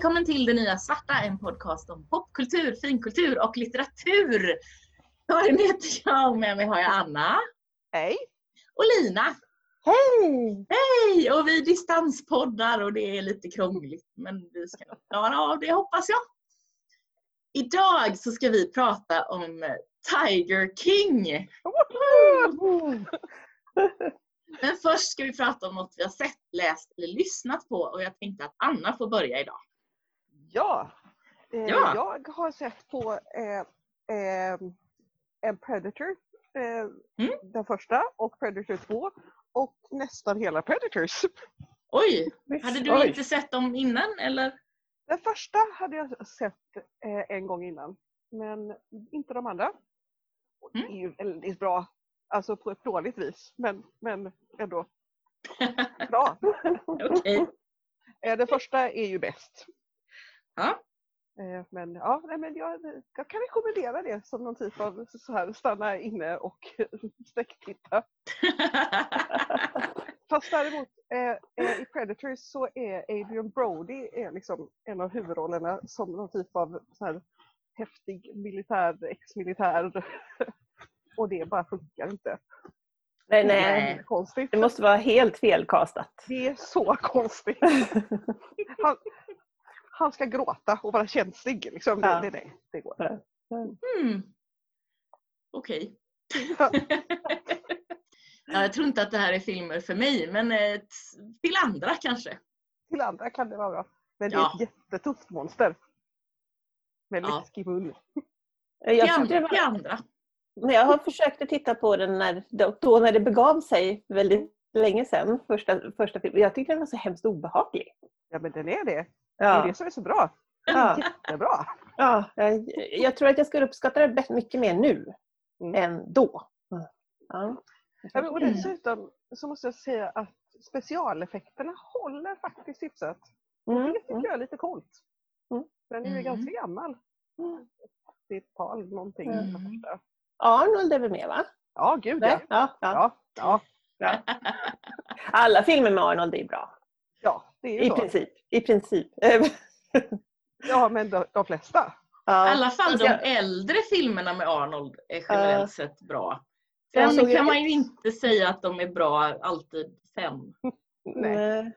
välkommen till Det Nya Svarta, en podcast om popkultur, finkultur och litteratur. Karin heter jag och med mig har jag Anna. Hej! Och Lina. Hej! Hej! Och vi distanspoddar och det är lite krångligt men vi ska nog klara av det hoppas jag. Idag så ska vi prata om Tiger King. Men först ska vi prata om något vi har sett, läst eller lyssnat på och jag tänkte att Anna får börja idag. Ja, eh, Ja. jag har sett på eh, eh, en Predator, eh, Mm. den första, och Predator 2 och nästan hela Predators. Oj! Hade du Oj. inte sett dem innan eller? Den första hade jag sett eh, en gång innan, men inte de andra. Och Mm. Det är ju väldigt bra, alltså på ett dåligt vis, men, men ändå bra. Okej. Eh, Den första är ju bäst. Ja. Eh, Men ja, nej, men jag, jag kan rekommendera det som någon typ av så här, stanna inne och sträcktitta. Fast däremot eh, eh, i Predators så är Adrian Brody är liksom en av huvudrollerna som någon typ av så här, häftig militär, ex-militär. Och det bara funkar inte. Nej, Det nej. konstigt. Det måste vara helt felkastat. Det är så konstigt. Han, han ska gråta och vara känslig. Liksom. Ja. Det, det, det, det går. Hmm. Okej. ja, jag tror inte att det här är filmer för mig, men eh, till andra kanske. Till andra kan det vara bra. Men det är ett jättetufft monster. Med Ja. läskig mun. Jag, till, andra, till var, andra. jag har försökt att titta på den när, då, då när det begav sig väldigt länge sedan, första, första filmen. Jag tyckte den var så hemskt obehaglig. Ja men den är det. Det är Ja, det som är så bra. ja, Jättebra. ja, jag, jag tror att jag skulle uppskatta det mycket mer nu Mm. än då. Ja. Ja, och Mm. dessutom så måste jag säga att specialeffekterna håller faktiskt hyfsat. Mm, Det tycker mm. jag är lite coolt. Mm. Den är ju Mm. ganska gammal. Mm. Det är ett tal någonting. Mm. Arnold är väl med va? Ja, gud ja. Ja, ja. Ja, ja, Alla filmer med Arnold är bra. ja I så. princip. I princip. Ja, men de, de flesta. I alla fall de Jag- äldre filmerna med Arnold är generellt sett bra. Jag Sen kan man ett- ju inte säga att de är bra alltid sen. Nej.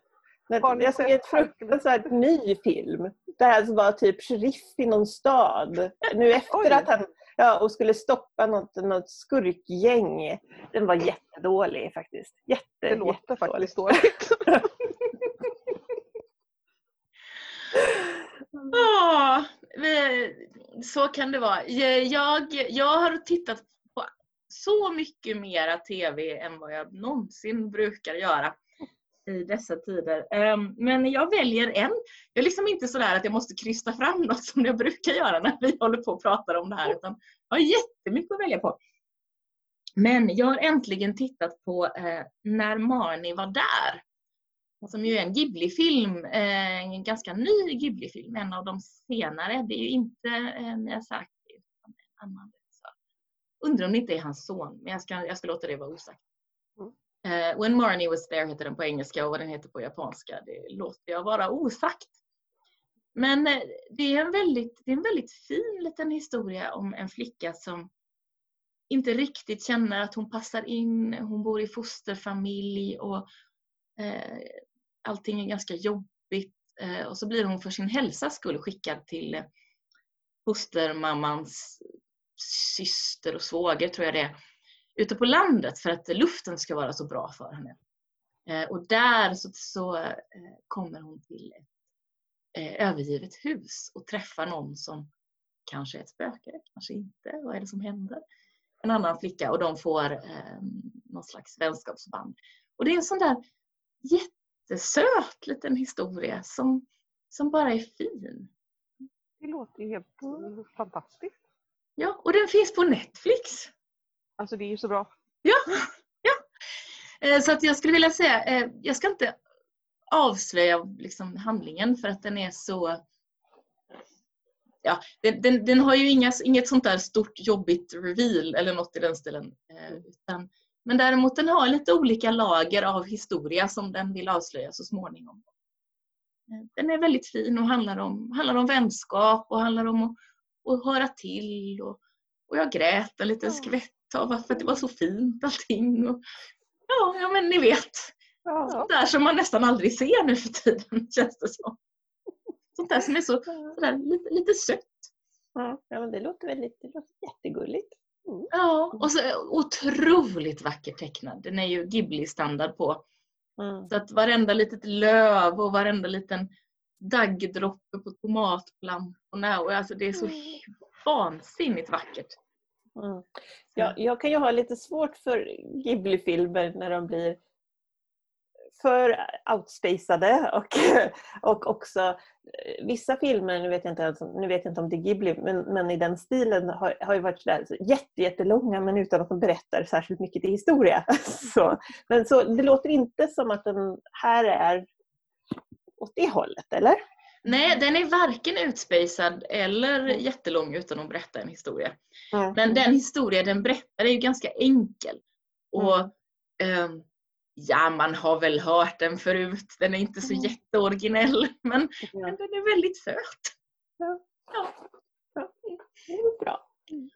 Men Jag såg ett fruktansvärt ny film. Det här som var typ sheriff i någon stad. Nu efter att han ja, och skulle stoppa något, något skurkgäng. Den var jättedålig faktiskt. Jätte, Det låter jättedålig. faktiskt dåligt. Ja, vi- så kan det vara. Eh, jag, jag har tittat på så mycket mera TV än vad jag någonsin brukar göra i dessa tider. Ehm, men jag väljer en. Jag är liksom inte sådär att jag måste krysta fram något som jag brukar göra när vi håller på och pratar om det här. Utan jag har jättemycket att välja på. Men jag har äntligen tittat på eh, När Marnie var där. Som ju är en Ghibli-film, eh, en ganska ny Ghibli-film, en av de senare. Det är ju inte eh, Miyazaki utan en annan. Undrar om det inte är hans son, men jag ska, jag ska låta det vara osagt. Eh, When Marnie was there heter den på engelska och vad den heter på japanska, det låter jag vara osagt. Men det är, en väldigt, det är en väldigt fin liten historia om en flicka som inte riktigt känner att hon passar in. Hon bor i fosterfamilj och eh, allting är ganska jobbigt. Eh, och så blir hon för sin hälsas skull skickad till eh, fostermammans syster och svåger, tror jag det är, ute på landet för att luften ska vara så bra för henne. Eh, och där så, så eh, kommer hon till ett eh, övergivet hus och träffar någon som kanske är ett spöke, kanske inte. Vad är det som händer? En annan flicka och de får eh, någon slags vänskapsband. Och det är en sån där jättesöt liten historia som, som bara är fin. Det låter ju helt Mm. fantastiskt. Ja, och den finns på Netflix. Alltså det är ju så bra. Ja, ja. Eh, Så att jag skulle vilja säga, eh, jag ska inte avslöja liksom handlingen för att den är så... Ja, den, den, den har ju inga, inget sånt där stort jobbigt reveal eller något i den stilen. eh, Utan, men däremot den har lite olika lager av historia som den vill avslöja så småningom. Den är väldigt fin och handlar om, handlar om vänskap och handlar om att, att höra till. Och, och jag grät en liten skvätt av att det var så fint allting. Och, ja, ja, men ni vet. Sånt där som man nästan aldrig ser nu för tiden känns det som. Sånt där som är så, sådär, lite, lite sött. Ja, men det låter väldigt det låter jättegulligt. Ja, och så otroligt vackert tecknad. Den är ju Ghibli-standard på. Mm. Så att varenda litet löv och varenda liten daggdroppe på tomatplantorna. Och alltså det är så vansinnigt vackert. Mm. Ja, jag kan ju ha lite svårt för Ghibli-filmer när de blir för outspacade och, och också eh, vissa filmer, nu vet jag inte, nu vet jag inte om det är Ghibli, men, men i den stilen har, har ju varit sådär så jätte, jättelånga men utan att de berättar särskilt mycket till historia. Så, men så, det låter inte som att den här är åt det hållet, eller? Nej, den är varken utspejsad eller jättelång utan att berätta en historia. Mm. Men den historia den berättar är ju ganska enkel. Och Mm. ehm, ja, man har väl hört den förut. Den är inte så Mm. jätteoriginell, men, Ja. men den är väldigt söt. Ja. Ja. Det är bra.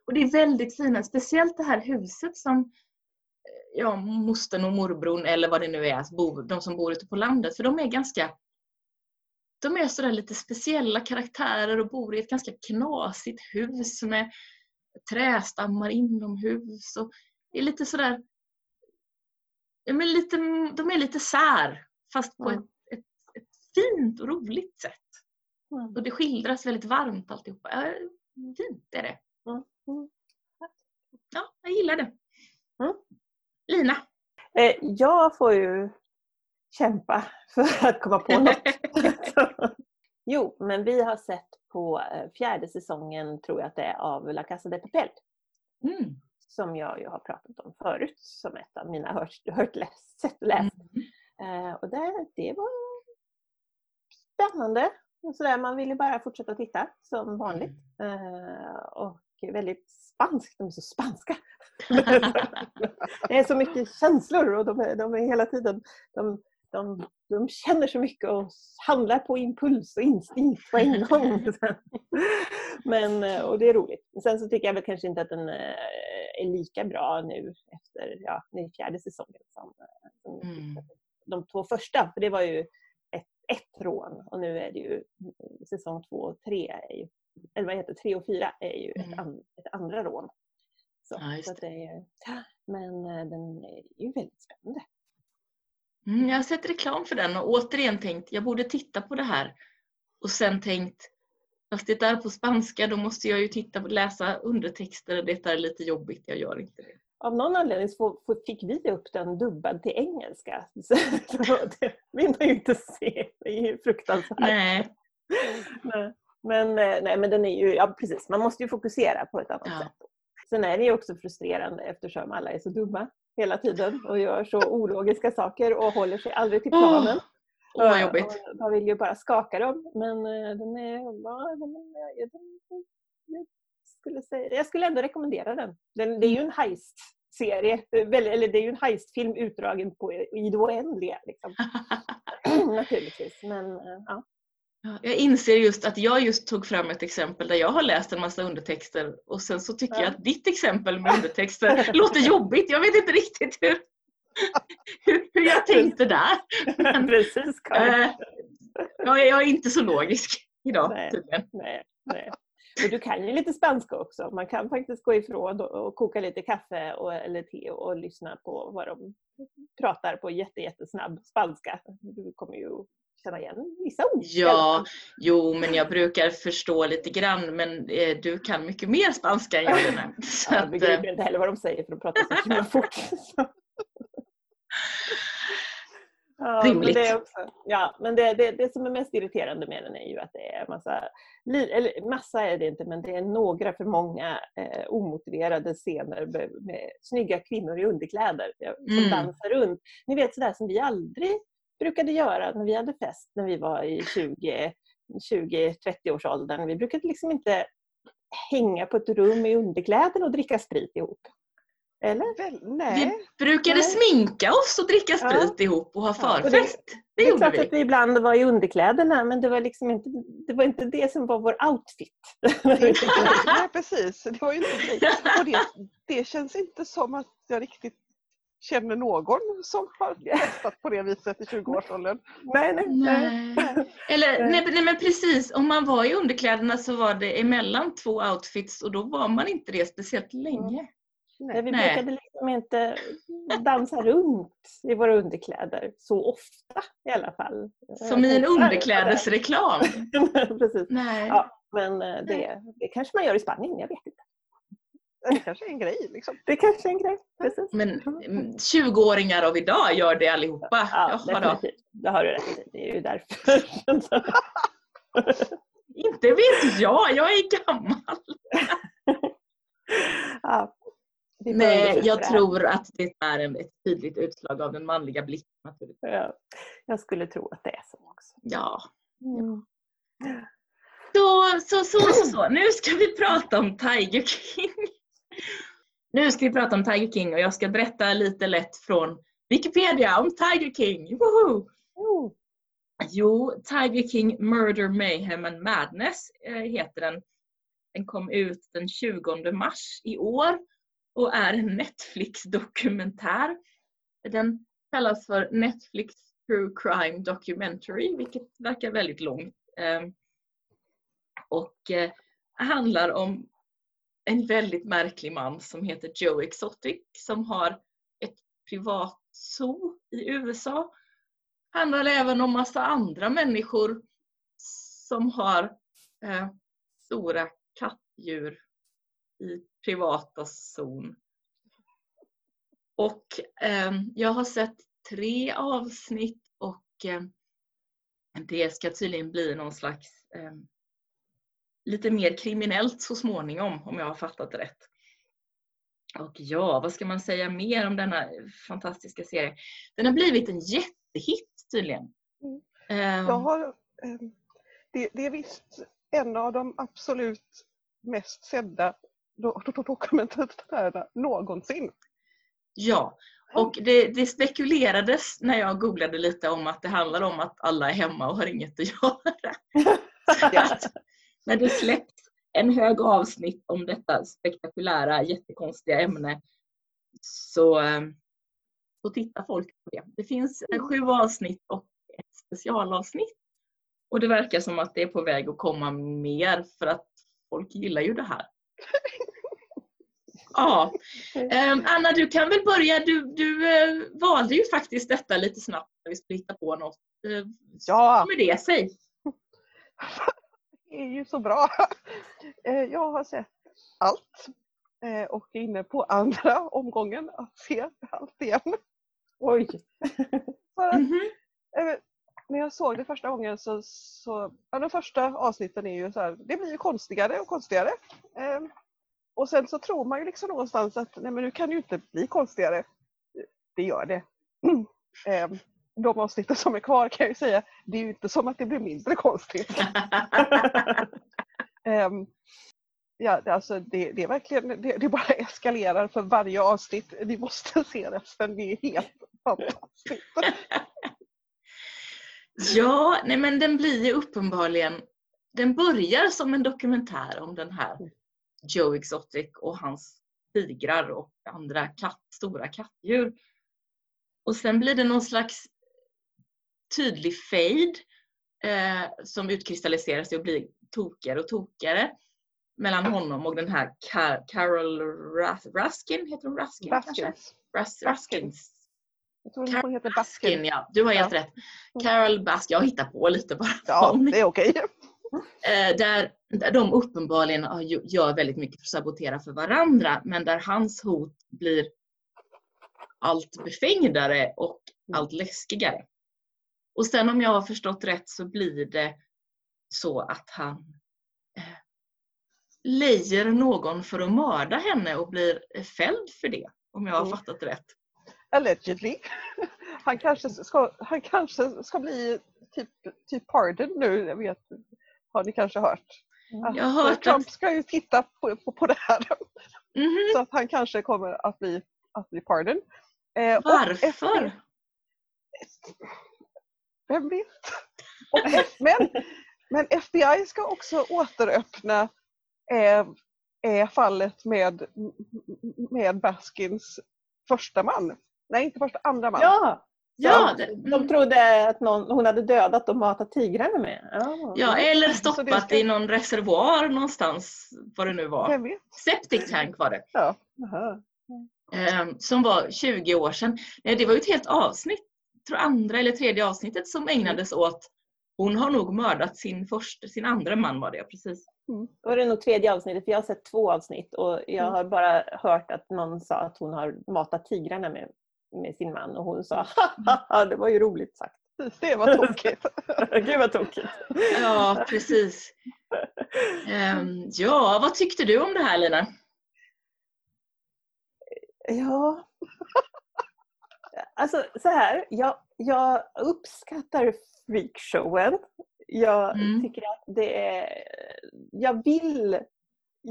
Och det är väldigt fina, speciellt det här huset som eh, ja, mostern och morbrorn eller vad det nu är, de som bor ute på landet. För de är ganska de är sådär lite speciella karaktärer och bor i ett ganska knasigt hus med trästammar inomhus. Och det är lite sådär... Ja, men lite, de är lite sär, fast på Mm. ett, ett, ett fint och roligt sätt. Mm. Och det skildras väldigt varmt alltihopa. Ja, fint är det. Mm. Ja, jag gillar det. Lina? Eh, Jag får ju kämpa för att komma på något. jo, men vi har sett på eh, fjärde säsongen, tror jag att det är, av La Casa de Papel. Mm. Som jag ju har pratat om förut som ett av mina hört, hört läs, sett och läst. Eh, och det, det var spännande. Och sådär, man ville bara fortsätta titta som vanligt. Eh, och väldigt spanskt, de är så spanska. det är så mycket känslor och de är, de är hela tiden, de, de, de känner så mycket och handlar på impuls och instinkt på en gång. Men, eh, och det är roligt. Sen så tycker jag väl kanske inte att den eh, är lika bra nu efter ja, den är fjärde säsongen som, eh, som Mm. de två första. För det var ju ett, ett rån och nu är det ju säsong två och tre, är ju, eller vad heter tre och fyra är ju ett, Mm. an, ett andra rån. Så, Ja, så det är, men den är ju väldigt spännande. Mm, jag har sett reklam för den och återigen tänkt jag borde titta på det här. Och sen tänkt fast det är på spanska då måste jag ju titta på, läsa undertexter och det är lite jobbigt. Jag gör inte det. Av någon anledning så fick vi upp den dubbad till engelska. Så det vill man ju inte se. Det är ju fruktansvärt. Nej. Nej. Men, eh, nej, men den är ju, ja precis, man måste ju fokusera på ett annat Ja. sätt. Sen är det ju också frustrerande eftersom alla är så dumma hela tiden och gör så ologiska saker och håller sig aldrig till planen. Åh, vad Eh, jobbigt. Man vill ju bara skaka dem men eh, den är, ja, den är, ja, den, jag, skulle säga, jag skulle ändå rekommendera den. den det är ju en heist-serie, eh, eller det är ju en heistfilm utdragen på, i det oändliga. Liksom. Naturligtvis. Men, ja. Ja, Jag inser just att jag just tog fram ett exempel där jag har läst en massa undertexter och sen så tycker Ja. jag att ditt exempel med undertexter låter jobbigt. Jag vet inte riktigt hur, hur, hur jag tänkte där. Men, Precis, eh, jag, är- jag är inte så logisk idag Nej. tydligen. Nej, nej. Men du kan ju lite spanska också. Man kan faktiskt gå ifrån och- och koka lite kaffe och, eller te och, och lyssna på vad de pratar på jätte, jättesnabb spanska. Du kommer ju känna igen vissa ord. Ja, jo men jag brukar förstå lite grann men eh, du kan mycket mer spanska än jag Lina. Så Jag eh, begriper inte heller vad de säger för de pratar så himla fort. Ja, men Rimligt. det, är också, ja, men det, det, det som är mest irriterande med den är ju att det är massa, eller massa är det inte, men det är några för många eh, omotiverade scener med, med snygga kvinnor i underkläder ja, som Mm. dansar runt. Ni vet sådär som vi aldrig brukade göra när vi hade fest när vi var i 20 20-30 års åldern. Vi brukade liksom inte hänga på ett rum i underkläder och dricka sprit ihop. Eller? Väl, nej. Vi brukade Nej. sminka oss och dricka sprit Ja. ihop och ha Ja, och det- förfest. Det, Det är klart vi. att vi ibland var i underkläderna men det var liksom inte det, var inte det som var vår outfit. nej, precis. Det var ju inte det. Och det, det känns inte som att jag riktigt känner någon som har testat på det viset i 20-årsåldern. nej, nej, nej. Eller, nej, nej men precis, om man var i underkläderna så var det emellan två outfits och då var man inte det speciellt länge. Nej, vi Nej. brukade liksom inte dansa runt i våra underkläder så ofta i alla fall. Som i en underklädesreklam. Precis. Nej. Ja, men eh, det, det kanske man gör i Spanien, jag vet inte. Det kanske är en grej. Liksom. Det kanske är en grej. Precis. Men mm, 20-åringar av idag gör det allihopa. Ja, Jaha då. definitivt. Det har du rätt i. Det är ju därför. Inte vet jag, jag är gammal. ja, Nej, jag tror att det är en- ett tydligt utslag av den manliga blicken. Naturligtvis. Ja, jag skulle tro att det är så också. Ja. Mm. Så, så, så, så, så. Nu ska vi prata om Tiger King. Nu ska vi prata om Tiger King och jag ska berätta lite lätt från Wikipedia om Tiger King. Woho! Jo. Jo, Tiger King Murder Mayhem and Madness eh, heter den. Den kom ut den 20 mars i år och är en Netflix-dokumentär. Den kallas för Netflix True Crime Documentary, vilket verkar väldigt långt. Eh, Och eh, handlar om en väldigt märklig man som heter Joe Exotic som har ett privat zoo i USA handlar även om massa andra människor som har eh, stora kattdjur i privata zon. Och eh, jag har sett tre avsnitt och eh, det ska tydligen bli någon slags eh, lite mer kriminellt så småningom om jag har fattat det rätt. Och ja, vad ska man säga mer om denna fantastiska serie? Den har blivit en jättehit tydligen. Mm. Ehm, Jag har, eh, det, det är visst en av de absolut mest sedda do- do- dokumentärerna någonsin. Ja, och det, det spekulerades när jag googlade lite om att det handlar om att alla är hemma och har inget att göra. Ja. När det släpps en hög avsnitt om detta spektakulära, jättekonstiga ämne så, eh, så tittar folk på det. Det finns eh, sju avsnitt och ett specialavsnitt. Och det verkar som att det är på väg att komma mer för att folk gillar ju det här. Ja. Ehm, Anna, du kan väl börja. Du, du eh, valde ju faktiskt detta lite snabbt när vi skulle hitta på något. Ja. med det sig. Är ju så bra. Eh, Jag har sett allt eh, och är inne på andra omgången att se allt igen. Oj. Mhm. eh, när jag såg det första gången så, så ja, de första avsnitten är ju så här, det blir ju konstigare och konstigare. Eh, och sen så tror man ju liksom någonstans att nej men nu kan det ju inte bli konstigare. Det gör det. Eh, de avsnitten som är kvar kan jag ju säga, det är ju inte som att det blir mindre konstigt. Ehm, ja, det, alltså det, det är verkligen, det, det bara eskalerar för varje avsnitt. Vi måste se resten, det är helt fantastiskt. Ja, nej men den blir ju uppenbarligen, den börjar som en dokumentär om den här Joe Exotic och hans tigrar och andra katt, stora kattdjur. Och sen blir det någon slags tydlig fade eh, som utkristalliserar sig och blir tokigare och tokigare mellan honom och den här Car- Carol Rus- Ruskin, heter hon Ruskin kanske? Baskins. Rus- Ruskins. Jag tror Carol hon heter Baskin, Baskin. ja. Du har helt Ja. rätt. Carol Baskin, jag hittar på lite bara. Ja, det är okej. eh, där, där de uppenbarligen gör väldigt mycket för att sabotera för varandra men där hans hot blir allt befängdare och allt läskigare. Och sen om jag har förstått rätt så blir det så att han eh, lejer någon för att mörda henne och blir eh, fälld för det. Om jag har Mm. fattat rätt. Allegedly. Han kanske ska, han kanske ska bli typ, typ pardon nu, jag vet, har ni kanske hört? Jag har hört Trump att ska ju titta på, på, på det här. Mhm. Så att han kanske kommer att bli, att bli pardon. Eh, Varför? efter- Vem vet? Och, men, men FBI ska också återöppna eh, eh, fallet med, med Baskins första man. Nej, inte första, andra man. Ja! Ja, det- de trodde att någon, hon hade dödat och matat tigrarna med. Ja, Ja, eller stoppat ska- i någon reservoar någonstans, vad det nu var. Septic tank var det. Ja. Eh, som var 20 år sedan. Nej, det var ju ett helt avsnitt, tror andra eller tredje avsnittet som ägnades åt hon har nog mördat sin, första, sin andra man var det, precis. Då är det nog tredje avsnittet, för jag har sett två avsnitt och jag Mm. har bara hört att någon sa att hon har matat tigrarna med, med sin man och hon sa haha, det var ju roligt sagt. Det var tokigt. Gud vad tokigt. Ja, precis. Ehm, ja, vad tyckte du om det här Lina? Ja. Alltså så här, jag, jag uppskattar freakshowen. Jag Mm. tycker att det är... Jag vill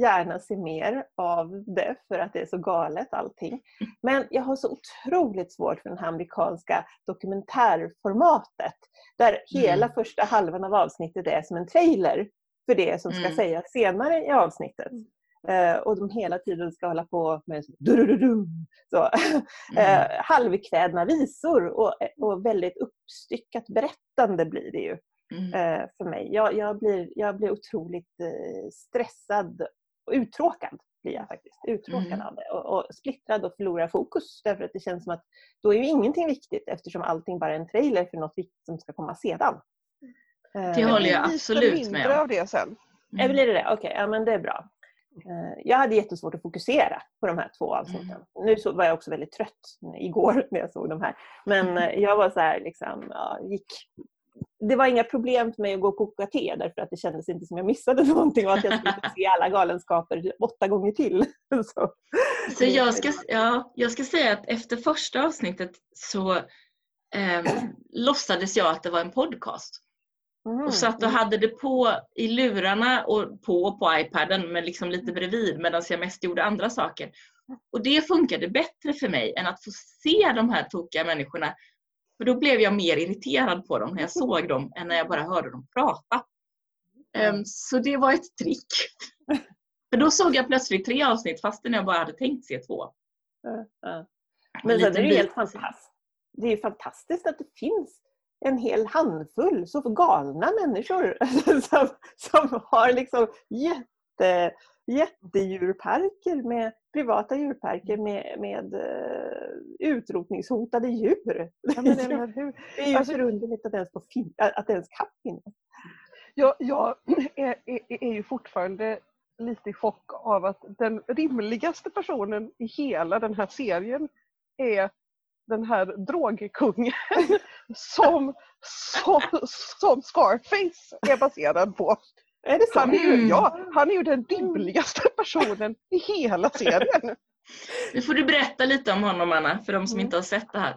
gärna se mer av det för att det är så galet allting. Men jag har så otroligt svårt för den här amerikanska dokumentärformatet. Där hela första halvan av avsnittet är som en trailer för det som ska Mm. sägas senare i avsnittet. Eh, och de hela tiden ska hålla på med så, du-du-du-dum, så, Mm. eh, halvkvädna visor och, och väldigt uppstyckat berättande blir det ju Mm. eh, för mig. Jag, jag, blir, jag blir otroligt eh, stressad och uttråkad blir jag faktiskt. Uttråkad Mm. av det och, och splittrad och förlorar fokus därför att det känns som att då är ju ingenting viktigt eftersom allting bara är en trailer för något viktigt som ska komma sedan. Eh, Det håller jag absolut med om. av det sen. Mm. blir det det? Okej, ja men det är bra. Eh, Jag hade jättesvårt att fokusera på de här två avsnitten. Mm. Nu så var jag också väldigt trött igår när jag såg de här. Men eh, jag var så här, liksom, ja, gick... Det var inga problem för mig att gå och koka te därför att det kändes inte som jag missade någonting och att jag skulle se alla galenskaper åtta gånger till. Så. Så jag ska, ja, jag ska säga att efter första avsnittet så eh, låtsades jag att det var en podcast. Mhm. Och satt och hade det på i lurarna och på på iPaden men liksom lite bredvid medan jag mest gjorde andra saker. Och det funkade bättre för mig än att få se de här tokiga människorna. För då blev jag mer irriterad på dem när jag såg dem än när jag bara hörde dem prata. Ehm, så det var ett trick. För då såg jag plötsligt tre avsnitt fastän jag bara hade tänkt se två. En Men sen är det ju helt fantastiskt. Det är fantastiskt att det finns en hel handfull så galna människor som, som har liksom jätte, jättedjurparker med privata djurparker med, med uh, utrotningshotade djur. Ja, men, eller hur? Det är ju Alltså- förunderligt att det ens, fin- att ens kan finnas. Jag, jag är, är, är ju fortfarande lite i chock av att den rimligaste personen i hela den här serien är den här drogkungen som, som, som Scarface är baserad på. Är det så? Han är, ju, Mm. ja, han är ju den rimligaste personen i hela serien. Nu får du berätta lite om honom Anna, för de som inte har sett det här.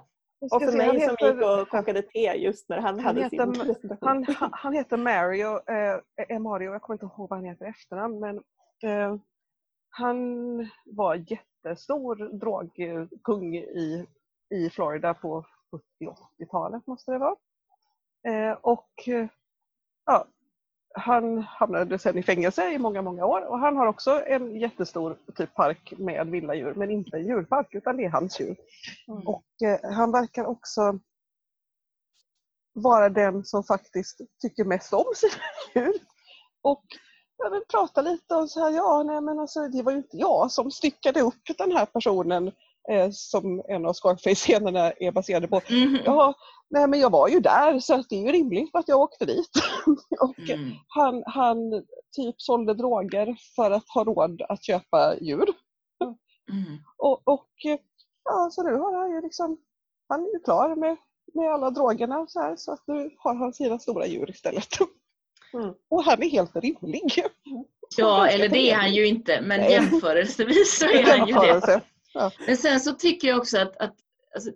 Och för se, mig han som heter- gick och kokade te just när han, Han hade heter- sin presentation. Han, han, han heter Mario, eh, är Mario, jag kommer inte ihåg vad han heter i efternamn men eh, han var jättestor drogkung i, i Florida på 70-80-talet måste det vara. Eh, och ja, han hamnade sen i fängelse i många, många år och han har också en jättestor typ park med vilda djur men inte en djurpark utan det är hans djur. Mm. Och eh, han verkar också vara den som faktiskt tycker mest om sina djur. Och jag vill prata lite om så här, ja nej men alltså det var ju inte jag som styckade upp den här personen eh, som en av Scarface-scenerna är baserade på. Mhm. Ja, nej men jag var ju där så att det är ju rimligt att jag åkte dit. och Mm. han, han typ sålde droger för att ha råd att köpa djur. Mm. Och, och ja, så nu har han ju liksom, han är ju klar med, med alla drogerna så, här, så att nu har han sina stora djur istället. Mm. Och han är helt rimlig. Ja, eller det är han ju inte, men Nej. jämförelsevis så är han ju det. Men sen så tycker jag också att, att alltså,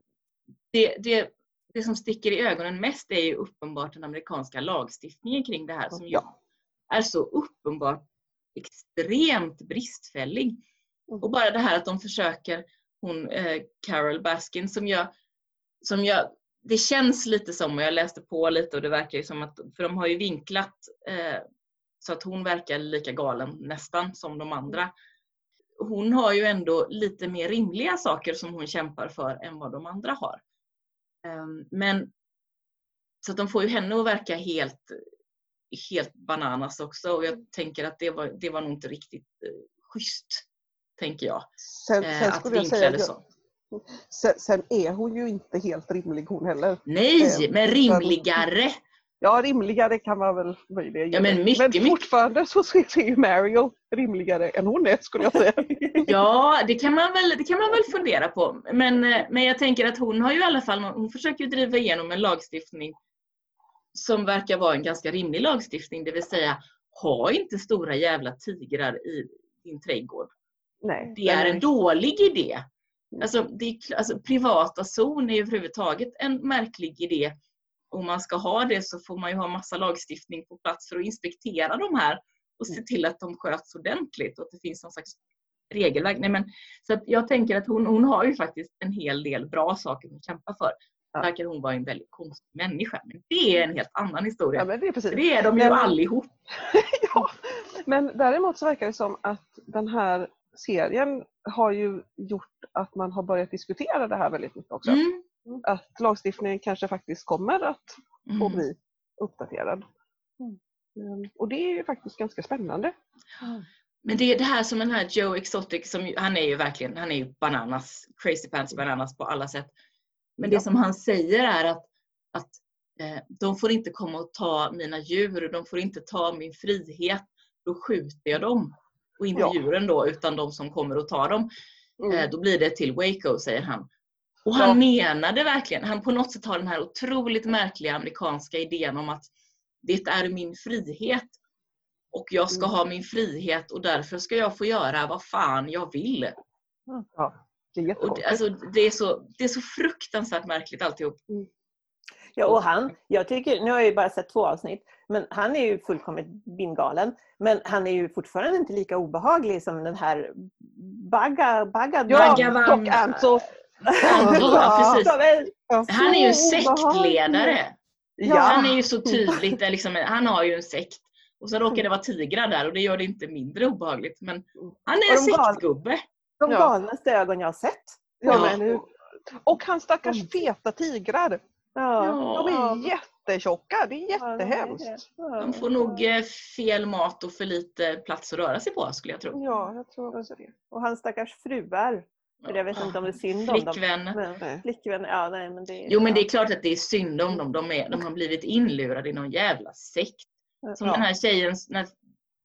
det, det, det som sticker i ögonen mest är ju uppenbart den amerikanska lagstiftningen kring det här som Ja. är så uppenbart extremt bristfällig. Och bara det här att de försöker, hon eh, Carol Baskin som jag, som jag, det känns lite som, och jag läste på lite och det verkar ju som att, för de har ju vinklat eh, så att hon verkar lika galen nästan som de andra. Hon har ju ändå lite mer rimliga saker som hon kämpar för än vad de andra har. Um, men så de får ju henne att verka helt, helt bananas också och jag tänker att det var, det var nog inte riktigt uh, schysst, tänker jag. Sen, eh, sen att jag vinkla säga det så. sen, sen är hon ju inte helt rimlig hon heller. Nej, Eh, men rimligare! Ja, rimligare kan man väl möjligen Ja, men mycket, men mycket. fortfarande så ser ju Mario rimligare än hon är skulle jag säga. Ja, det kan man väl, det kan man väl fundera på. Men, eh, men jag tänker att hon har ju i alla fall, hon försöker driva igenom en lagstiftning som verkar vara en ganska rimlig lagstiftning, det vill säga ha inte stora jävla tigrar i din trädgård. Nej, Det är en dålig idé. Alltså, det alltså, privata zon är överhuvudtaget en märklig idé. Om man ska ha det så får man ju ha massa lagstiftning på plats för att inspektera de här och se till att de sköts ordentligt och att det finns någon slags regelverk. Nej, men, så att jag tänker att hon, hon har ju faktiskt en hel del bra saker hon kämpar för. Ja. Verkar hon vara en väldigt konstig människa. Men det är en helt annan historia. Ja, men det är precis. Det är de ju Men- allihop. ja. Men däremot så verkar det som att den här serien har ju gjort att man har börjat diskutera det här väldigt mycket också. Mm. Att lagstiftningen kanske faktiskt kommer att få Mm. bli uppdaterad. Mm. Och det är ju faktiskt ganska spännande. Men det är det här som den här Joe Exotic, som, han är ju verkligen, han är ju bananas, crazy pants bananas på alla sätt. Men det Ja. som han säger är att, att eh, de får inte komma och ta mina djur, de får inte ta min frihet. Då skjuter jag dem. Och inte Ja. djuren då, utan de som kommer och tar dem. Mm. Eh, då blir det till Waco, säger han. Och han menade verkligen, han på något sätt har den här otroligt märkliga amerikanska idén om att det är min frihet. Och jag ska Mm. ha min frihet och därför ska jag få göra vad fan jag vill. Ja, det är Och det, alltså, det, är så, det är så fruktansvärt märkligt alltihop. Ja, och han, jag tycker, nu har jag ju bara sett två avsnitt, men han är ju fullkomligt vingalen. Men han är ju fortfarande inte lika obehaglig som den här Bagga... Bagga Ja, Bhagavan- Precis. Han är ju så sektledare. Ja, Han är ju så tydligt, liksom, han har ju en sekt. Och så råkar det vara tigrar där och det gör det inte mindre obehagligt. Men han är en sektgubbe. De Ja. galnaste ögon jag har sett. ja. Och hans stackars feta tigrar. Ja. De är jättetjocka. Det är jättehemskt. De får nog eh, fel mat och för lite plats att röra sig på skulle jag tro. Ja, jag tror också det. Och hans stackars fruar. För jag vet inte om det är synd om dem. Flickvän. Men, Nej. flickvän, ja nej men det Jo men det är klart att det är synd om dem. De, är, de har blivit inlurade i någon jävla sekt. Som ja. den här tjejen, den här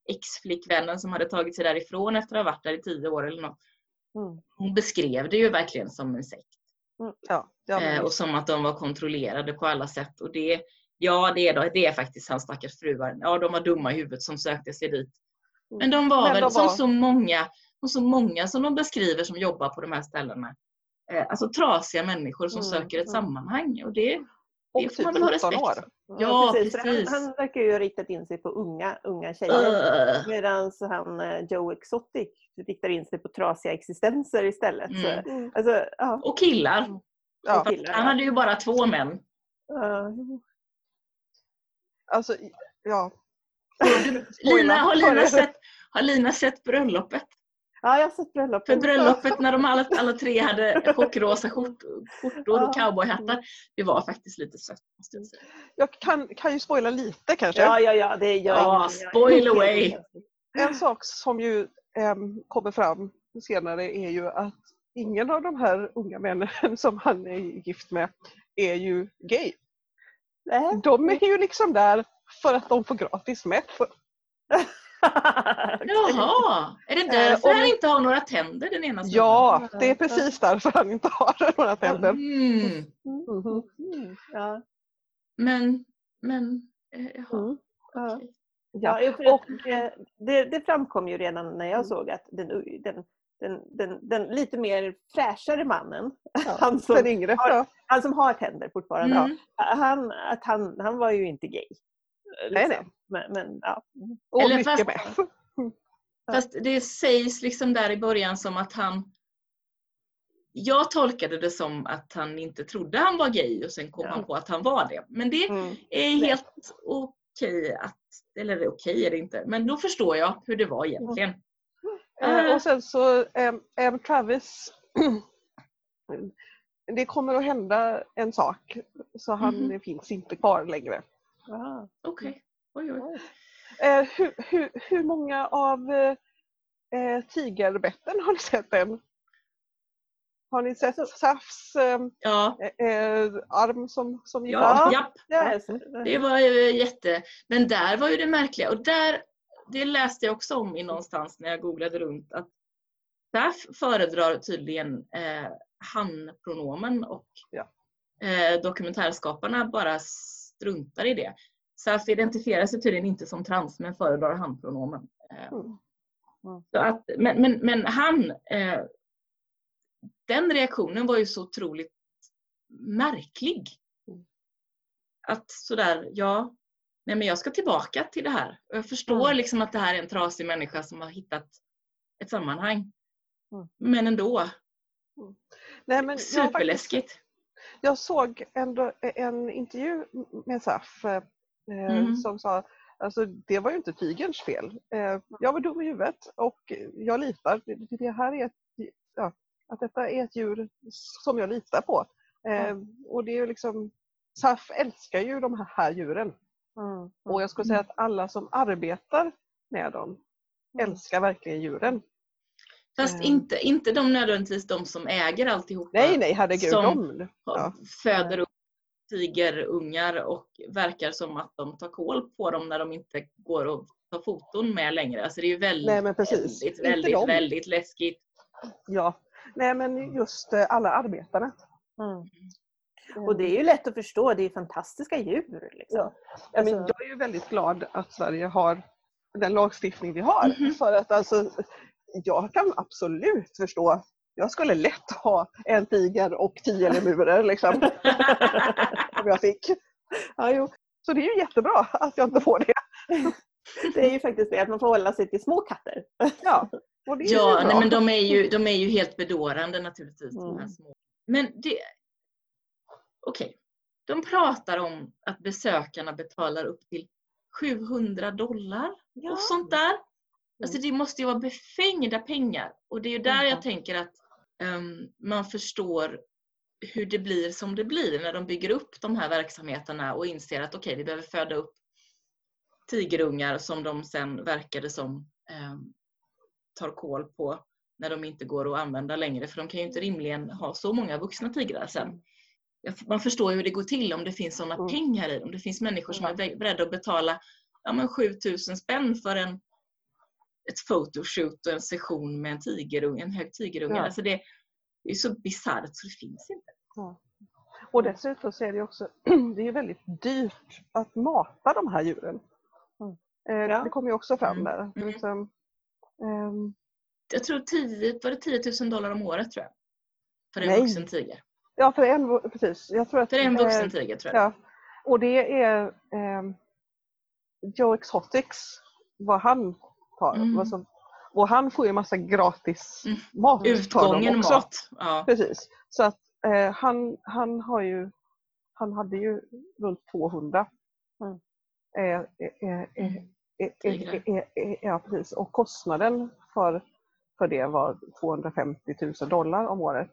ex-flickvännen som hade tagit sig därifrån efter att ha varit där i tio år eller något. Mm. Hon beskrev det ju verkligen som en sekt. Ja, ja, men Eh, och som att de var kontrollerade på alla sätt. Och det, ja, det är, då, det är faktiskt hans stackars fruar. Ja, de var dumma i huvudet som sökte sig dit. Men de var Men väl de som var- så många, som så många som de beskriver som jobbar på de här ställena. Eh, alltså trasiga människor som Mm, söker ett mm. sammanhang. Och det, Och det får typ man väl ha 17 respekt år. Ja, precis. Precis. Han, han verkar ju ha riktat in sig på unga, unga tjejer. Ugh. Medan han eh, Joe Exotic riktar in sig på trasiga existenser istället. Så, Mm. Mm. alltså, ja, Och killar. Ja, killar, Han hade ju bara två män. Ja. alltså, ja. Lina, har, Lina sett, har Lina sett bröllopet? Ja, jag har sett bröllopet. För bröllopet när de alla, alla tre hade chockrosa skjort, skjortor och cowboyhattar. Det var faktiskt lite sött måste jag säga. Jag kan, kan ju spoila lite kanske. Ja, ja, ja, det gör Ja, spoil away. En sak som ju em, kommer fram senare är ju att ingen av de här unga männen som han är gift med är ju gay. Nej. De är ju liksom där för att de får gratis meth. Jaha, är det Eh, därför han inte har några tänder den ena? Ja, det är precis därför han inte har några tänder. Mm. Mhm. Mm, ja. Men, men, eh, jaha. Mm. Ja. Och, eh, det, det framkom ju redan när jag Mm. såg att den, den, den, den, den lite mer fräschare mannen, ja, han, som, yngre. Ja. han som har tänder fortfarande, Mm. han, att han, han var ju inte gay. eh, Nej, liksom. Men, men, ja. Och Eller mycket fast- meth. Fast det sägs liksom där i början som att han jag tolkade det som att han inte trodde han var gay och sen kom Ja. han på att han var det. Men det Mm. är helt okej att, eller okej är det inte, men då förstår jag hur det var egentligen. Eh, och sen så um, um, Travis, det kommer att hända en sak så han Mhm. finns inte kvar längre. Okej. Oj, oj. Eh, hur, hur, hur många av eh, eh, tigerbetten har ni sett än? Har ni sett Safs eh, Ja, eh, arm som, som gick ja, japp. Ja. Det var ju jätte... Men där var ju det märkliga och där, det läste jag också om i någonstans när jag googlade runt att där föredrar tydligen eh, han-pronomen och Ja. eh, dokumentärskaparna bara struntar i det. Saf identifierar sig tydligen inte som trans men föredrar han-pronomen. Eh, Mm. Mm. så att, men, men, men han, eh, den reaktionen var ju så otroligt märklig. Mm. Att sådär, ja, nej men jag ska tillbaka till det här. Jag förstår Mm. liksom att det här är en trasig människa som har hittat ett sammanhang. Mm. Men ändå, Nej, men jag, har faktiskt, superläskigt. jag såg ändå en intervju med Saf eh, Mhm. som sa Alltså det var ju inte tigerns fel. Eh, jag var dum i huvudet och jag litar. Det, här är ett, ja, att detta är ett djur som jag litar på. Eh, och det är liksom SAF älskar ju de här, djuren. Mm. Och jag skulle säga att alla som arbetar med dem Mm. älskar verkligen djuren. Fast Mm. inte, inte de nödvändigtvis de som äger alltihopa. Nej, nej, herregud. Som- De, ja. Föder tigerungar och verkar som att de tar koll på dem när de inte går att ta foton med längre. Alltså det är ju väldigt, Nej, väldigt, väldigt, väldigt läskigt. ja. Nej, men just eh, alla arbetarna. Mm. Och det är ju lätt att förstå, det är fantastiska djur. Liksom. Ja. Ja, men Alltså- jag är ju väldigt glad att Sverige har den lagstiftning vi har. Mhm. För att alltså, jag kan absolut förstå. Jag skulle lätt ha en tiger och tio lemurer liksom, om jag fick. Ja, jo. Så det är ju jättebra att jag inte får det. Det är ju faktiskt det, att man får hålla sig till små katter. Ja, och det är Ja, nej, men de är, ju, de är ju helt bedårande naturligtvis. De här Mm. små. Men det... Okej. De pratar om att besökarna betalar upp till 700 dollar Ja. och sånt där. Alltså det måste ju vara befängda pengar. Och det är ju där Mm. jag tänker att man förstår hur det blir som det blir när de bygger upp de här verksamheterna och inser att okej, vi behöver föda upp tigerungar som de sen verkade som ehm, tar koll på när de inte går att använda längre. För de kan ju inte rimligen ha så många vuxna tigrar sen. Man förstår ju hur det går till om det finns sådana Mm. pengar i dem. Det finns människor som Ja. är be- beredda att betala ja, men 7000 spänn för en, ett photoshoot och en session med en tigerunge, en hög tigerunge. Ja. Alltså det, det är så bisarrt så det finns inte. Och dessutom så är det också det är väldigt dyrt att mata de här djuren. Mm. Eh, Ja. Det kommer ju också fram Mm. där. Mm. Liksom, ehm, Jag tror 10, var det 10 000 dollar om året tror jag. För en Nej. vuxen tiger. ja, för en, precis. Jag tror att, För en eh, vuxen tiger tror jag. Ja, och det är eh, Joe Exotics, vad han tar. Mm. Vad som, och han får ju massa gratis Mm. mat Utgången också. mat. Ja. Precis. Så att eh, han, han har ju, han hade ju runt 200. Mm. Eh, eh, eh, eh, Mm. eh, Tigrar. eh, eh, eh, ja, precis. Och kostnaden för, för det var 250 000 dollar om året.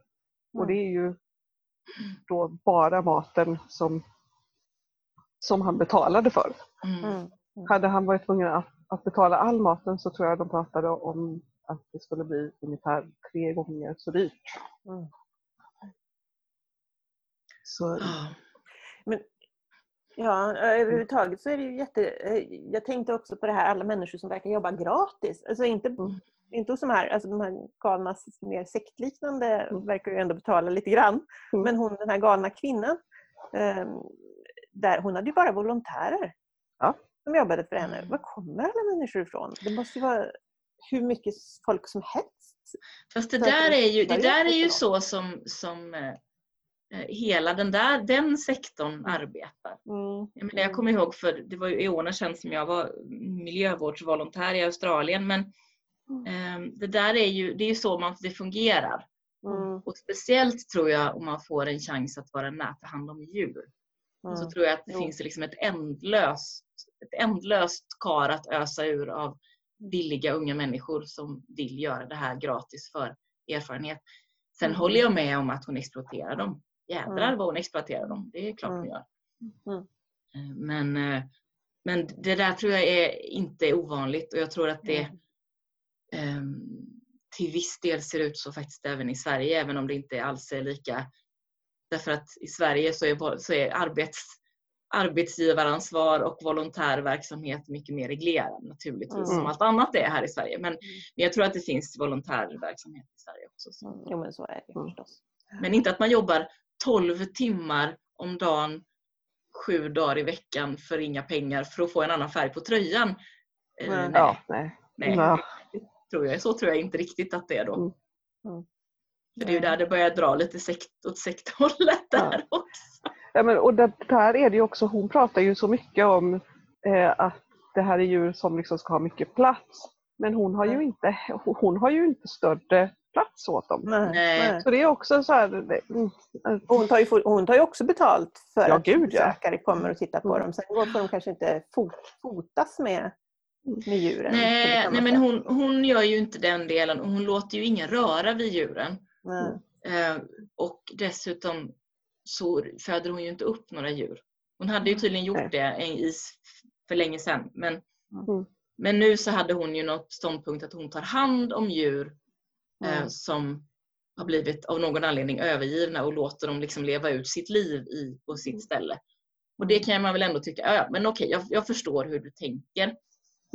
Och Mm. det är ju då bara maten som, som han betalade för. Mm. Mm. Hade han varit tvungen att, att betala all maten så tror jag de pratade om att det skulle bli ungefär tre gånger så dyrt. Mm. Så, Ja. Ja, överhuvudtaget så är det ju jätte... eh, Jag tänkte också på det här, alla människor som verkar jobba gratis. Alltså inte, Mm. inte hos de här, alltså de här galna, mer sektliknande Mm. verkar ju ändå betala lite grann. Mm. Men hon, den här galna kvinnan, eh, där, hon hade ju bara volontärer Ja. Som jobbade för henne. Mm. Var kommer alla människor ifrån? Det måste ju vara hur mycket folk som helst. Fast det där är ju, det där är ju så som, som eh, eh, hela den där den sektorn arbetar. Mm. Jag, menar, jag kommer ihåg för det var ju eoner sedan som jag var miljövårdsvolontär i Australien men Ehm, Det där är ju, det är ju så man, det fungerar. Mm. Och speciellt tror jag om man får en chans att vara med ta hand om djur. Så Mm. tror jag att det Jo. finns liksom ett ändlöst, ett ändlöst kar att ösa ur av villiga unga människor som vill göra det här gratis för erfarenhet. Sen Mm. håller jag med om att hon exploaterar dem. Jädrar Mm. vad hon exploaterar dem. Det är klart hon Mm. gör. Mm. Eh, Men, eh, men det där tror jag är inte ovanligt och jag tror att det ehm, till viss del ser ut så faktiskt även i Sverige, även om det inte alls är lika. Därför att i Sverige så är, så är arbets, arbetsgivaransvar och volontär verksamhet mycket mer reglerad naturligtvis, Mm. som allt annat är här i Sverige. Men, men jag tror att det finns volontär verksamhet i Sverige också. Så. Mm. Jo men så är det Mm. förstås. Men inte att man jobbar 12 timmar om dagen, sju dagar i veckan för inga pengar för att få en annan färg på tröjan. Eh, Nej. nej, Ja, nej. nej. Ja. Tror jag. Så tror jag inte riktigt att det är då. Mm. Mm. För det är ju där det börjar dra lite sekt, åt sekthållet Ja. där också. Ja, men, och det, där är det ju också, hon pratar ju så mycket om eh, att det här är djur som liksom ska ha mycket plats. Men hon har ju inte, hon har ju inte större plats åt dem. Nej. Så det är också så här, det- mm, Hon tar, ju, hon tar ju också betalt för Ja, att gud, ja. besökare kommer och tittar på Mm. dem. Sen får de kanske inte fot, fotas med, med djuren. Nej, nej men hon, hon gör ju inte den delen och hon låter ju ingen röra vid djuren. Nej. Eh, och dessutom så föder hon ju inte upp några djur. Hon hade ju tydligen gjort Nej. det en is för länge sedan. Men, Mm. men nu så hade hon ju något ståndpunkt att hon tar hand om djur eh, Mm. som har blivit av någon anledning övergivna och låter dem liksom leva ut sitt liv i, på sitt ställe. Och det kan man väl ändå tycka, ja, men okej jag, jag förstår hur du tänker.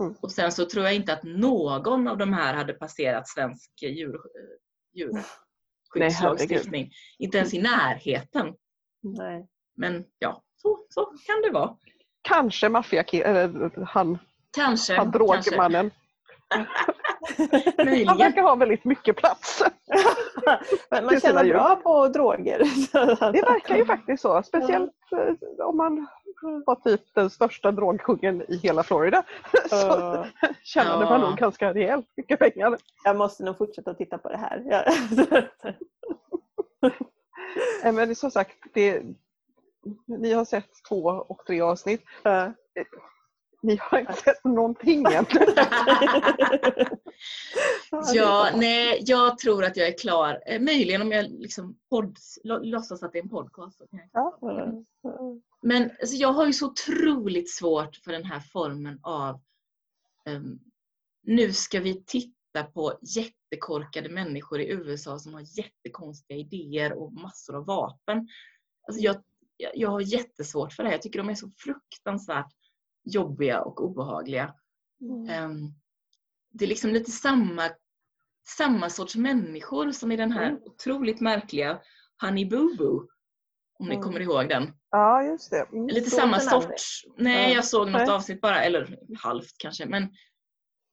Mm. Och sen så tror jag inte att någon av de här hade passerat svensk djur, eh, djurskyddslagstiftning. Inte ens i närheten. Nej. Men ja, så, så kan det vara. kanske maffiakillen, han, Kanske. han kanske. drogmannen. Han verkar ha väldigt mycket plats. Men man tjänar bra på droger. Det verkar ju faktiskt så. Speciellt eh, om man var typ den största drogkungen i hela Florida. Så tjänade Ja. man nog ganska rejält mycket pengar. Jag måste nog fortsätta titta på det här. Men som sagt, det, ni har sett två och tre avsnitt. Ja. Ni har inte sett någonting än. Ja, nej, jag tror att jag är klar. Eh, möjligen om jag liksom podd, lå- låtsas att det är en podcast. så kan jag- Ja. Men alltså, jag har ju så otroligt svårt för den här formen av ehm, nu ska vi titta på jättekorkade människor i USA som har jättekonstiga idéer och massor av vapen. Alltså jag, jag- har jättesvårt för det här. Jag tycker de är så fruktansvärt jobbiga och obehagliga. Ehm, det är liksom lite samma, samma sorts människor som i den här Mm. otroligt märkliga Honey Boo Boo. Om ni Mm. kommer ihåg den. Ja, just det. Mm. Lite samma sorts. Nej, Ja. jag såg något Nej. avsnitt bara, eller halvt kanske. Men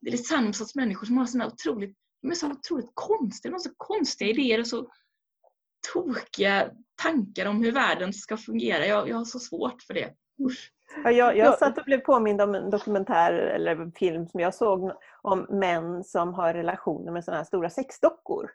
det är lite samma sorts människor som har såna otroligt, de är så otroligt konstiga. De har så konstiga idéer och så tokiga tankar om hur världen ska fungera. Jag, jag har så svårt för det. Usch. Ja, jag, Ja. jag satt och blev påmind om en dokumentär eller en film som jag såg om män som har relationer med sådana här stora sexdockor.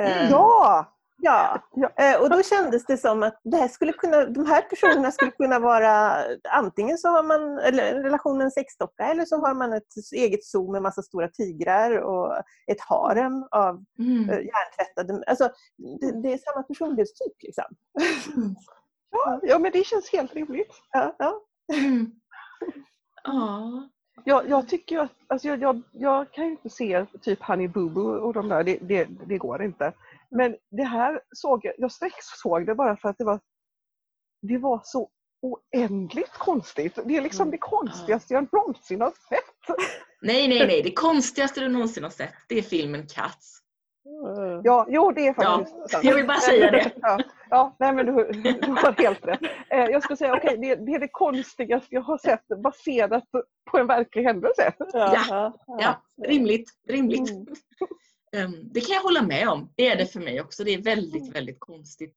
Eh, Ja! Ja, eh, och då kändes det som att det här skulle kunna, de här personerna skulle kunna vara antingen så har man eller, en sexdocka eller så har man ett eget zoo med massa stora tigrar och ett harem av Mm. eh, hjärntvättade... Alltså, det, det är samma personlighetstyp liksom. Ja, ja, men det känns helt rimligt. Ja, ja. Mm. Ja. Jag, jag tycker att, alltså jag, jag, jag kan ju inte se typ Honey Boo Boo och de där, det, det, det går inte. Men det här såg jag, jag sträcksåg det bara för att det var, det var så oändligt konstigt. Det är liksom Mm. det konstigaste jag någonsin har sett. Nej, nej, nej. Det konstigaste du någonsin har sett, det är filmen Cats. Mm. Ja, jo det är faktiskt sant. Jag vill bara säga det. Ja, ja nej men du, du har helt rätt. Eh, jag ska säga, okej, det, det är det konstigaste jag har sett baserat på, på en verklig händelse. Ja, Ja, Ja, rimligt. rimligt. Mm. Ehm, Det kan jag hålla med om. Det är det för mig också. Det är väldigt, väldigt konstigt.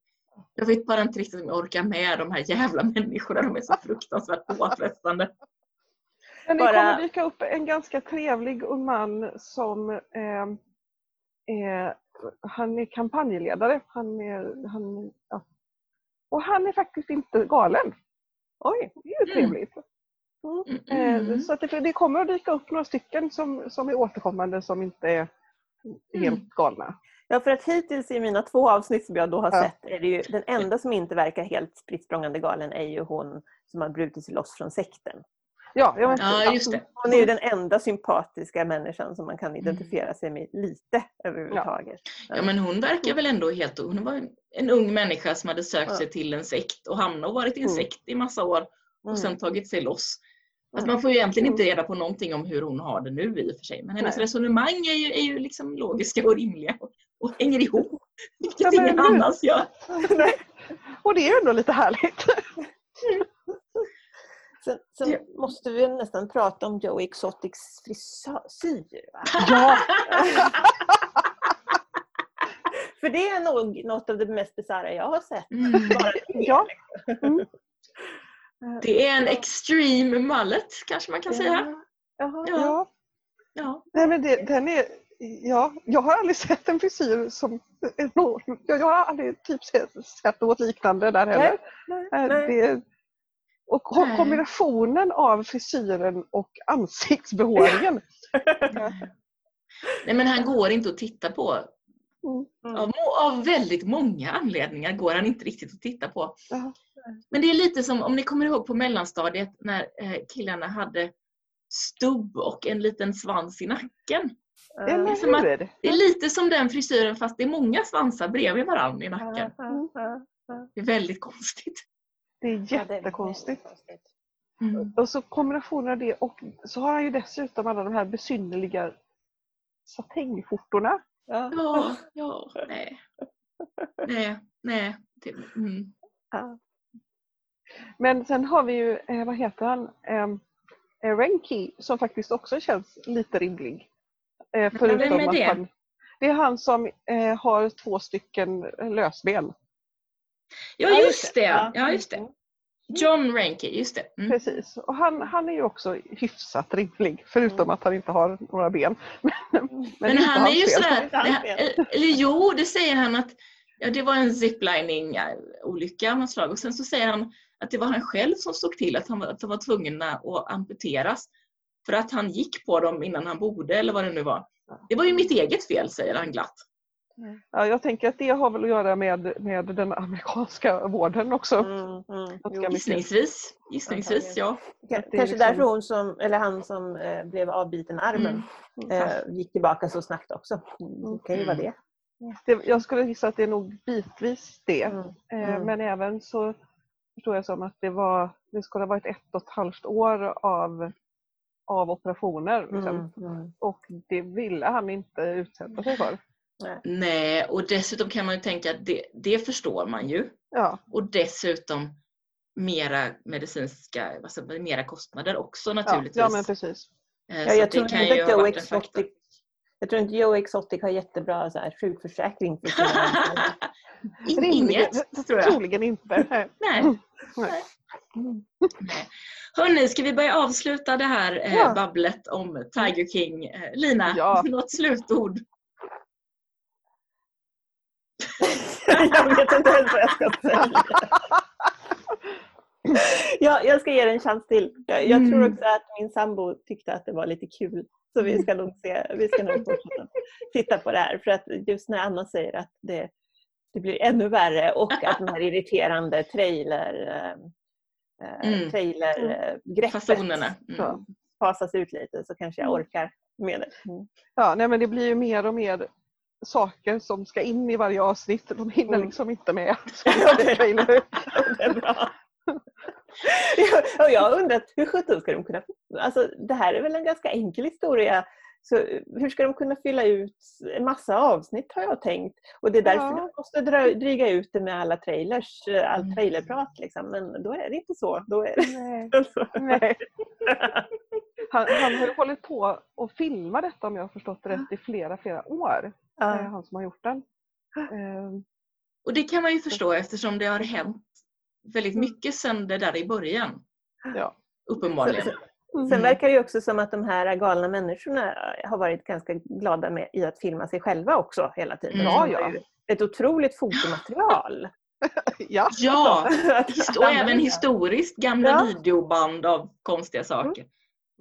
Jag vet bara inte riktigt om jag orkar med de här jävla människorna. De är så fruktansvärt påfrestande. Men det Bara- kommer dyka upp en ganska trevlig ung man som eh, är, han är kampanjledare. Han är, han, ja. Och han är faktiskt inte galen. Oj! Det är ju trevligt. Mm. Eh, så att det, det kommer att dyka upp några stycken som, som är återkommande som inte är helt galna. Ja, för att hittills i mina två avsnitt som jag då har Ja. sett är det ju den enda som inte verkar helt spritt galen är ju hon som har brutit sig loss från sekten. Ja, jag vet, Ja, just det. Hon är ju den enda sympatiska människan som man kan identifiera sig med lite överhuvudtaget. Ja men hon verkar väl ändå helt... Hon var en, en ung människa som hade sökt Ja. sig till en sekt och hamnat och varit i en Mm. sekt i massa år och Mm. sen tagit sig loss. Mm. man får ju egentligen inte reda på någonting om hur hon har det nu i och för sig. Men hennes Nej. resonemang är ju, är ju liksom logiska och rimliga och, och hänger ihop. Vilket Ja, ingen hur? annars gör. Och det är ju ändå lite härligt. Sen, sen Ja. måste vi nästan prata om Joe Exotics frisyr. Ja, För det är nog något av det mest bisarra jag har sett. Mm. Bara- ja. Det är en extreme mullet kanske man kan säga. Jaha. Ja. ja. Ja. Nej, men det, den är, ja, jag har aldrig sett en frisyr som... Jag, jag har aldrig typ sett, något liknande där heller. Nej, Eh, nej. Det, och kombinationen av frisyren och ansiktsbehåringen. Nej men han går inte att titta på. Mm. Av, av väldigt många anledningar går han inte riktigt att titta på. Ja. Men det är lite som om ni kommer ihåg på mellanstadiet när eh, killarna hade stubb och en liten svans i nacken. Eller som att-? Det är lite som den frisyren fast det är många svansar bredvid varandra i nacken. Det är väldigt konstigt. Det är jättekonstigt. Mm. Och så kombinationen av det och så har han ju dessutom alla de här besynnerliga satängskjortorna. Ja. Ja, ja, nej. Nej, nej. Det, mm. Ja. Men sen har vi ju, eh, vad heter han, eh, eh, Renki som faktiskt också känns lite rimlig. Eh, förutom vem är att det? Han, det är han som eh, har två stycken lösben. Ja, just det. Ja, just det. John Ranke, just det. Mm. Precis. Och han, han är ju också hyfsat rimlig förutom att han inte har några ben. Men, men, han är ju sådär, eller jo, det säger han att ja, det var en ziplining-olycka av något slag. Och sen så säger han att det var han själv som såg till att han var, att de var tvungna att amputeras. För att han gick på dem innan han borde eller vad det nu var. Det var ju mitt eget fel, säger han glatt. Ja, jag tänker att det har väl att göra med, med den amerikanska vården också. Mm, mm. Jo. Gissningsvis. Gissningsvis, ja. Kanske liksom- därför hon som, eller han som eh, blev avbiten armen eh, gick tillbaka så snabbt också. Det kan ju vara det. Det, jag skulle gissa att det är nog bitvis det. Mm. Eh, Mm. Men även så förstår jag som att det, var, det skulle ha varit ett och ett halvt år av, av operationer. Liksom. Mm. Mm. Och det ville han inte utsätta sig för. Nej, och dessutom kan man ju tänka att det, det förstår man ju. Ja, Och dessutom mera medicinska, alltså mera kostnader också ja, naturligtvis. ja men precis. Eh, Ja, jag, tror inte Joe. Exotic, jag tror inte Joe Exotic har jättebra så här, sjukförsäkring för sina Inget, tror jag. Troligen inte. Nej. Nej. Nej. Nej. Hörni, ska vi börja avsluta det här eh, Ja. babblet om Tiger King? Eh, Lina, Ja. något slutord? jag vet inte ens vad jag ska säga. ja, jag ska ge det en chans till. Jag, jag tror Mm. också att min sambo tyckte att det var lite kul. Så vi ska nog, se, vi ska nog fortsätta titta på det här. För att just när Anna säger att det, det blir ännu värre och att den här irriterande trailer, eh, eh, Mm. trailergreppet Fasonerna. Mm. Fasas ut lite så kanske jag Mm. orkar med det. Mm. Ja, nej, men det blir ju mer och mer saker som ska in i varje avsnitt. De hinner Mm. liksom inte med. Så det är trailer. Det är bra. Ja, och jag har undrat hur sjutton ska de kunna... Alltså, det här är väl en ganska enkel historia. Så hur ska de kunna fylla ut en massa avsnitt har jag tänkt. Och det är därför Ja. de måste dra, dryga ut det med alla trailers, eh, all Mm. trailerprat. Liksom. Men då är det inte så. Då är det Nej. så. Nej. Han, han har hållit på att filma detta om jag har förstått det rätt i flera, flera år. Det är han som har gjort den. Eh, Och det kan man ju förstå eftersom det har hänt väldigt mycket sedan det där i början. Ja. Uppenbarligen. Sen Mm. verkar det ju också som att de här galna människorna har varit ganska glada med i att filma sig själva också hela tiden. Mm. Ja, har ja. Ett otroligt fotomaterial. Ja, Ja, och även historiskt gamla Ja. videoband av konstiga saker.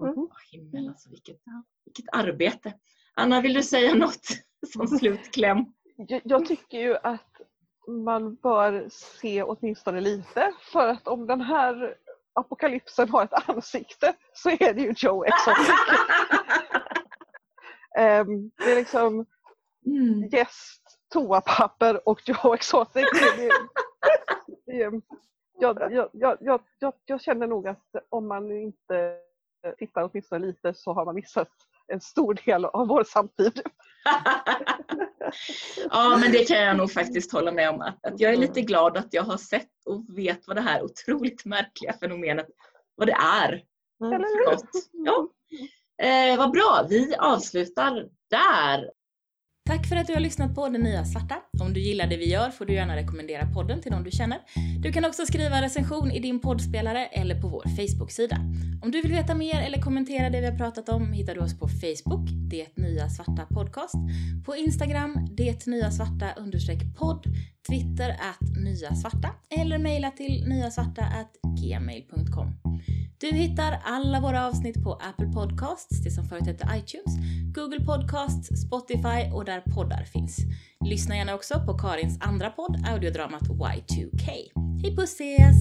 Mm. Åh, himmel alltså, vilket, vilket arbete. Anna, vill du säga något som slutkläm? jag, jag tycker ju att man bör se åtminstone lite för att om den här apokalypsen har ett ansikte så är det ju Joe Exotic. Ehm, det är liksom Mm. gäst, toapapper och Joe Exotic. Det, det, det, jag, jag, jag, jag, jag, jag känner nog att om man inte tittar åtminstone lite så har man missat en stor del av vår samtid. ja, men det kan jag nog faktiskt hålla med om. Att, att jag är lite glad att jag har sett och vet vad det här otroligt märkliga fenomenet, vad det är. Mm. Ja. Eh, vad bra, vi avslutar där. Tack för att du har lyssnat på Den Nya Svarta. Om du gillar det vi gör får du gärna rekommendera podden till någon du känner. Du kan också skriva en recension i din poddspelare eller på vår Facebook-sida. Om du vill veta mer eller kommentera det vi har pratat om hittar du oss på Facebook, Det Nya Svarta Podcast, på Instagram, Det Nya Svarta podd, Twitter att Nya Svarta eller mejla till nyasvarta at gmail.com. Du hittar alla våra avsnitt på Apple Podcasts, det som förut hette iTunes, Google Podcasts, Spotify och där poddar finns. Lyssna gärna också på Karins andra podd, audiodramat Y2K. Hej puss ses!